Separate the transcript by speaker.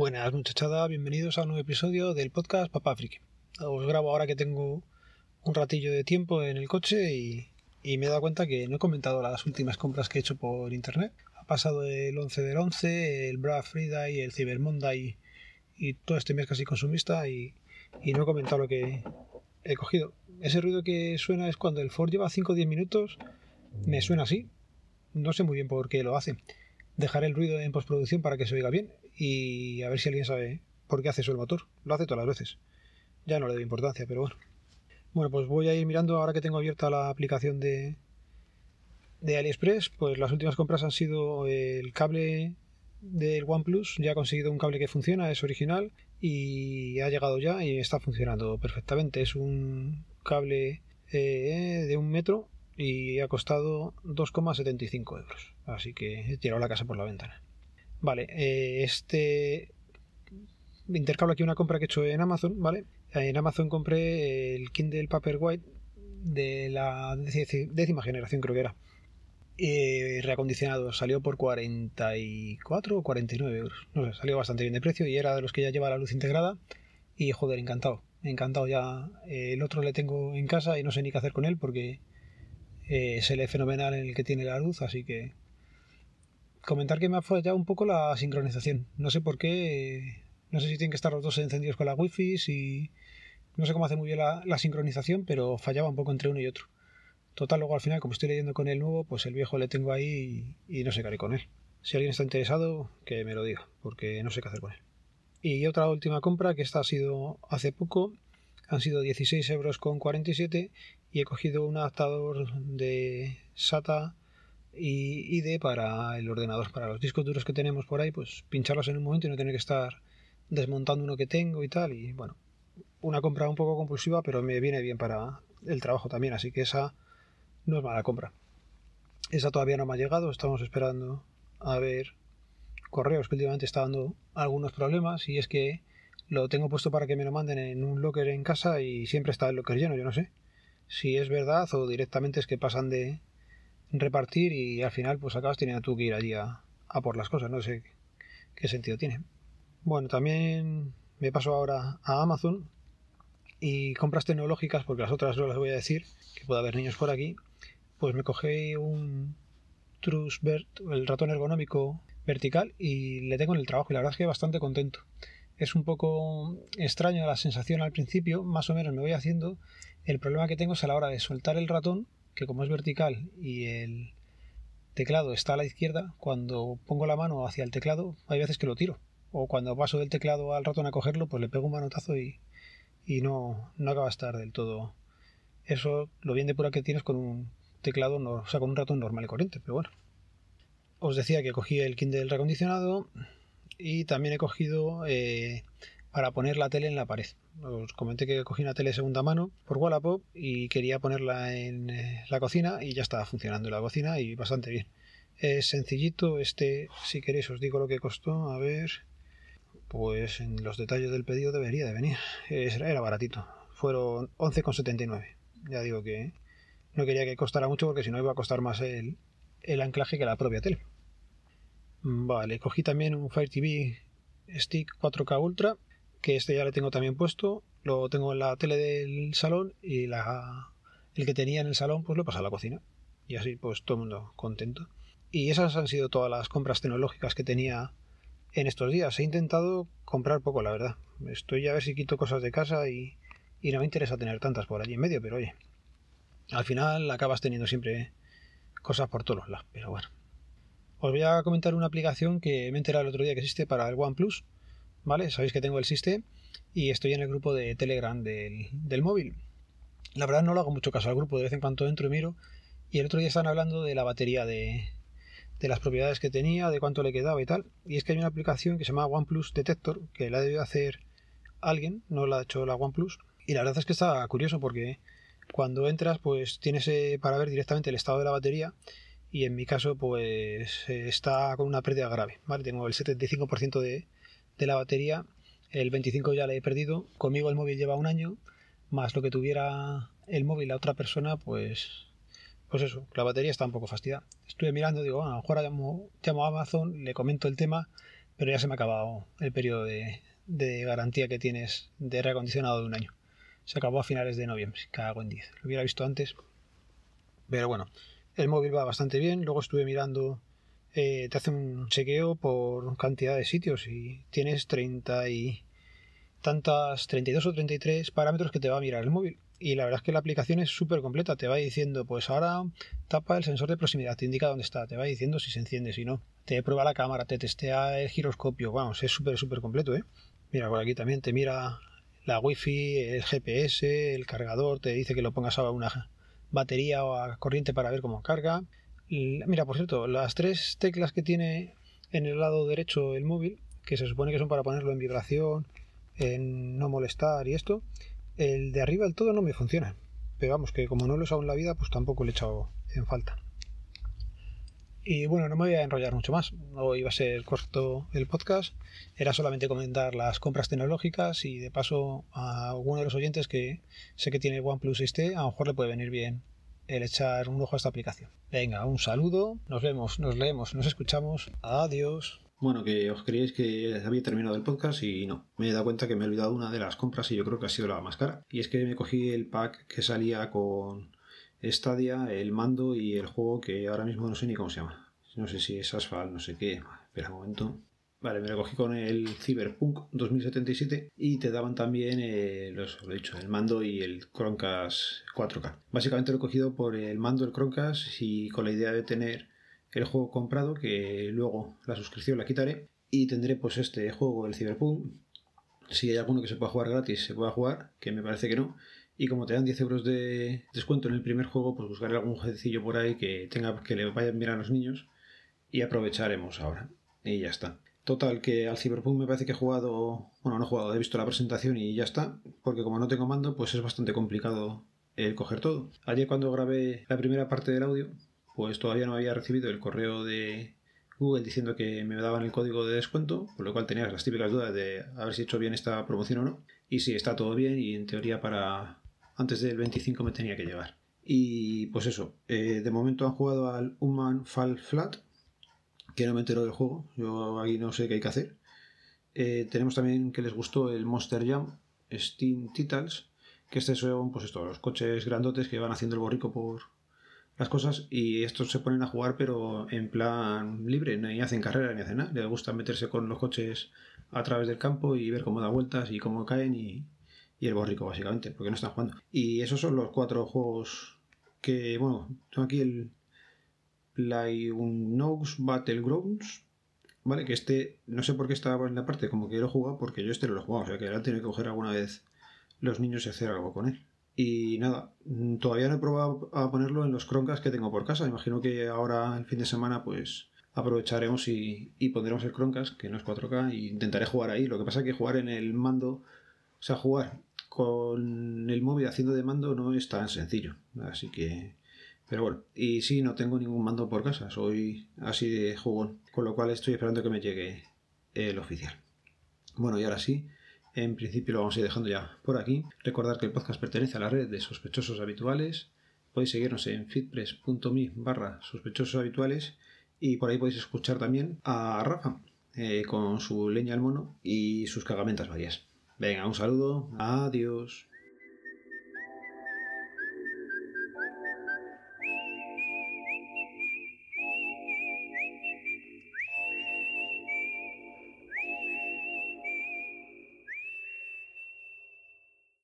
Speaker 1: Buenas muchachada, bienvenidos a un nuevo episodio del podcast Papá Friki. Os grabo ahora que tengo un ratillo de tiempo en el coche y, me he dado cuenta que no he comentado las últimas compras que he hecho por internet. Ha pasado el 11 del 11, el Black Friday, el Cyber Monday y, todo este mes casi consumista y, y no he comentado lo que he cogido. Ese ruido que suena es cuando el Ford lleva 5 o 10 minutos, me suena así. No sé muy bien por qué lo hace. Dejaré el ruido en postproducción para que se oiga bien y a ver si alguien sabe por qué hace eso el motor. Lo hace todas las veces. Ya no le doy importancia, pero bueno. Bueno, pues voy a ir mirando ahora que tengo abierta la aplicación de, de AliExpress. Pues las últimas compras han sido el cable del OnePlus. Ya he conseguido un cable que funciona, es original y ha llegado ya y está funcionando perfectamente. Es un cable eh, de un metro y ha costado 2,75 euros. Así que he tirado la casa por la ventana. Vale, eh, este intercalo aquí una compra que he hecho en Amazon, ¿vale? En Amazon compré el Kindle Paperwhite de la décima generación, creo que era. Eh, reacondicionado, salió por 44 o 49 euros. No sé, salió bastante bien de precio y era de los que ya lleva la luz integrada. Y joder, encantado, encantado ya. el otro le tengo en casa y no sé ni qué hacer con él porque eh, se lee fenomenal en el que tiene la luz, así que comentar que me ha fallado un poco la sincronización. No sé por qué. No sé si tienen que estar los dos encendidos con la wifi, si. No sé cómo hace muy bien la, sincronización, pero fallaba un poco entre uno y otro. Total, luego al final, como estoy leyendo con el nuevo, pues el viejo le tengo ahí y, no sé qué haré con él. Si alguien está interesado, que me lo diga, porque no sé qué hacer con él. Y otra última compra, que esta ha sido hace poco, han sido 16 euros con 47 y he cogido un adaptador de SATA y ID para el ordenador, para los discos duros que tenemos por ahí, pues pincharlos en un momento y no tener que estar desmontando uno que tengo y tal. Y bueno, una compra un poco compulsiva, pero me viene bien para el trabajo también, así que esa no es mala compra. Esa todavía no me ha llegado, estamos esperando a ver correos que últimamente está dando algunos problemas y es que lo tengo puesto para que me lo manden en un locker en casa y siempre está el locker lleno, yo no sé si es verdad o directamente es que pasan de, repartir y al final pues acabas teniendo tú que ir allí a, por las cosas, no sé qué sentido tiene. Bueno, también me paso ahora a Amazon y compras tecnológicas, porque las otras no las voy a decir, que puede haber niños por aquí, pues me cogí un Trusbert, el ratón ergonómico vertical, y le tengo en el trabajo y la verdad es que bastante contento. Es un poco extraño la sensación al principio, más o menos me voy haciendo. El problema que tengo es a la hora de soltar el ratón, que como es vertical y el teclado está a la izquierda, cuando pongo la mano hacia el teclado hay veces que lo tiro. O cuando paso del teclado al ratón a cogerlo, pues le pego un manotazo y, y no, no acaba de estar del todo. Eso lo bien de pura que tienes con un teclado, no, o sea, con un ratón normal y corriente, pero bueno. Os decía que cogí el Kindle recondicionado y también he cogido eh, para poner la tele en la pared. Os comenté que cogí una tele segunda mano por Wallapop y quería ponerla en eh, la cocina y ya estaba funcionando la cocina y bastante bien. Es sencillito, este, si queréis os digo lo que costó, a ver, pues en los detalles del pedido debería de venir. Era baratito, fueron 11,79. Ya digo que no quería que costara mucho porque si no iba a costar más el, el anclaje que la propia tele. Vale, cogí también un Fire TV Stick 4K Ultra que este ya le tengo también puesto, lo tengo en la tele del salón y la, el que tenía en el salón pues lo pasa a la cocina. Y así pues todo el mundo contento. Y esas han sido todas las compras tecnológicas que tenía en estos días. He intentado comprar poco, la verdad. Estoy a ver si quito cosas de casa y, y no me interesa tener tantas por allí en medio, pero oye, al final acabas teniendo siempre cosas por todos lados. Pero bueno. Os voy a comentar una aplicación que me he enterado el otro día que existe para el OnePlus ¿vale? Sabéis que tengo el System y estoy en el grupo de Telegram del, móvil. La verdad no lo hago mucho caso al grupo, de vez en cuando entro y miro. Y el otro día están hablando de la batería de, de las propiedades que tenía, de cuánto le quedaba y tal. Y es que hay una aplicación que se llama OnePlus Detector, que la ha debido hacer alguien, no la ha hecho la OnePlus. Y la verdad es que está curioso porque cuando entras, pues tienes eh, para ver directamente el estado de la batería. Y en mi caso, pues está con una pérdida grave. ¿vale? Tengo el 75% de, de la batería, el 25 ya le he perdido. Conmigo el móvil lleva un año, más lo que tuviera el móvil la otra persona, pues pues eso, la batería está un poco fastidiada. Estuve mirando, digo, a lo mejor llamo, llamo a Amazon, le comento el tema, pero ya se me ha acabado el periodo de, garantía que tienes de aire acondicionado de un año. Se acabó a finales de noviembre, cago en 10. Lo hubiera visto antes. Pero bueno, el móvil va bastante bien. Luego estuve mirando, eh, te hace un chequeo por cantidad de sitios y tienes 30 y tantas, 32 o 33 parámetros que te va a mirar el móvil. Y la verdad es que la aplicación es súper completa. Te va diciendo, pues ahora tapa el sensor de proximidad, te indica dónde está, te va diciendo si se enciende, si no. Te prueba la cámara, te testea el giroscopio. Vamos, es súper, súper completo, ¿eh? Mira, por aquí también te mira la wifi, el GPS, el cargador, te dice que lo pongas a una batería o a corriente para ver cómo carga. Mira, por cierto, las tres teclas que tiene en el lado derecho el móvil, que se supone que son para ponerlo en vibración, en no molestar y esto, el de arriba del todo no me funciona. Pero vamos, que como no lo he usado en la vida, pues tampoco le he echado en falta. Y bueno, no me voy a enrollar mucho más. Hoy iba a ser corto el podcast. Era solamente comentar las compras tecnológicas y de paso a alguno de los oyentes que sé que tiene OnePlus 6T, a lo mejor le puede venir bien el echar un ojo a esta aplicación. Venga, un saludo. Nos vemos, nos leemos, nos escuchamos. Adiós.
Speaker 2: Bueno, que os creíais que había terminado el podcast y no. Me he dado cuenta que me he olvidado una de las compras y yo creo que ha sido la más cara. Y es que me cogí el pack que salía con Stadia, el mando y el juego que ahora mismo no sé ni cómo se llama. No sé si es Asphalt, no sé qué. Espera un momento. Vale, me lo cogí con el Cyberpunk 2077 y te daban también, eh, lo he dicho, el mando y el Chromecast 4K. Básicamente lo he cogido por el mando, el Chromecast y con la idea de tener el juego comprado, que luego la suscripción la quitaré y tendré pues este juego, el Cyberpunk. Si hay alguno que se pueda jugar gratis, se pueda jugar, que me parece que no y como te dan 10 euros de descuento en el primer juego, pues buscaré algún jueguecillo por ahí que tenga que le vayan bien a los niños y aprovecharemos ahora. Y ya está. Total, que al Cyberpunk me parece que he jugado, bueno, no he jugado, he visto la presentación y ya está, porque como no tengo mando, pues es bastante complicado el coger todo. Ayer cuando grabé la primera parte del audio, pues todavía no había recibido el correo de Google diciendo que me daban el código de descuento, por lo cual tenías las típicas dudas de haber si he hecho bien esta promoción o no. Y sí, está todo bien y en teoría para antes del 25 me tenía que llegar. Y pues eso, eh, de momento han jugado al Human Fall Flat, que no me entero del juego, yo ahí no sé qué hay que hacer. Eh, tenemos también que les gustó el Monster Jam Steam Titans, que este son pues esto, los coches grandotes que van haciendo el borrico por las cosas y estos se ponen a jugar pero en plan libre, ni hacen carrera ni hacen nada, les gusta meterse con los coches a través del campo y ver cómo da vueltas y cómo caen y, y el borrico, básicamente, porque no están jugando. Y esos son los cuatro juegos que, bueno, tengo aquí el PlayUnknown's Battlegrounds, ¿vale? Que este, no sé por qué estaba en la parte como que lo he jugado, porque yo este no lo he jugado, o sea que ahora tiene que coger alguna vez los niños y hacer algo con él. Y nada, todavía no he probado a ponerlo en los croncas que tengo por casa. Imagino que ahora, el fin de semana, pues aprovecharemos y, y pondremos el croncas que no es 4K, e intentaré jugar ahí. Lo que pasa es que jugar en el mando, o sea, jugar con el móvil haciendo de mando no es tan sencillo. Así que. Pero bueno, y sí, no tengo ningún mando por casa, soy así de jugón. Con lo cual estoy esperando que me llegue el oficial. Bueno, y ahora sí, en principio lo vamos a ir dejando ya por aquí. Recordar que el podcast pertenece a la red de sospechosos habituales. Podéis seguirnos en fitpress.me barra sospechosos habituales y por ahí podéis escuchar también a Rafa eh, con su leña al mono y sus cagamentas varias. Venga, un saludo. Adiós.